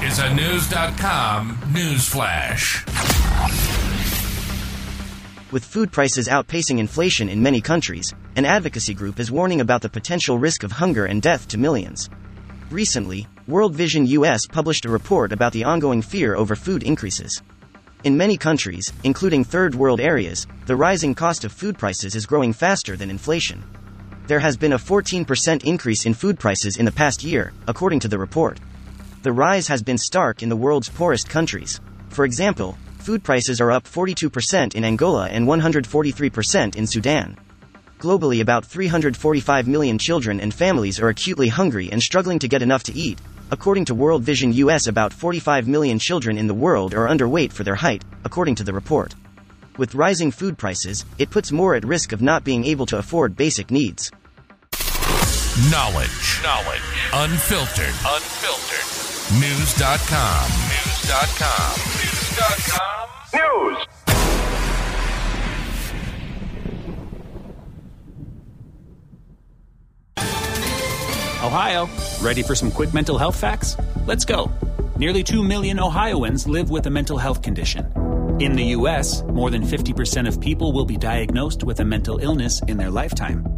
Is a Knewz.com news flash. With food prices outpacing inflation in many countries, an advocacy group is warning about the potential risk of hunger and death to millions. Recently, World Vision US published a report about the ongoing fear over food increases. In many countries, including third world areas, the rising cost of food prices is growing faster than inflation. There has been a 14% increase in food prices in the past year, according to the report. The rise has been stark in the world's poorest countries. For example, food prices are up 42% in Angola and 143% in Sudan. Globally, about 345 million children and families are acutely hungry and struggling to get enough to eat. According to World Vision US, about 45 million children in the world are underweight for their height, according to the report. With rising food prices, it puts more at risk of not being able to afford basic needs. Knowledge. Knowledge. Unfiltered. Unfiltered. Knewz.com. Knewz.com. Knewz.com. News. Ohio, ready for some quick mental health facts? Let's go. Nearly 2 million Ohioans live with a mental health condition. In the U.S., more than 50% of people will be diagnosed with a mental illness in their lifetime.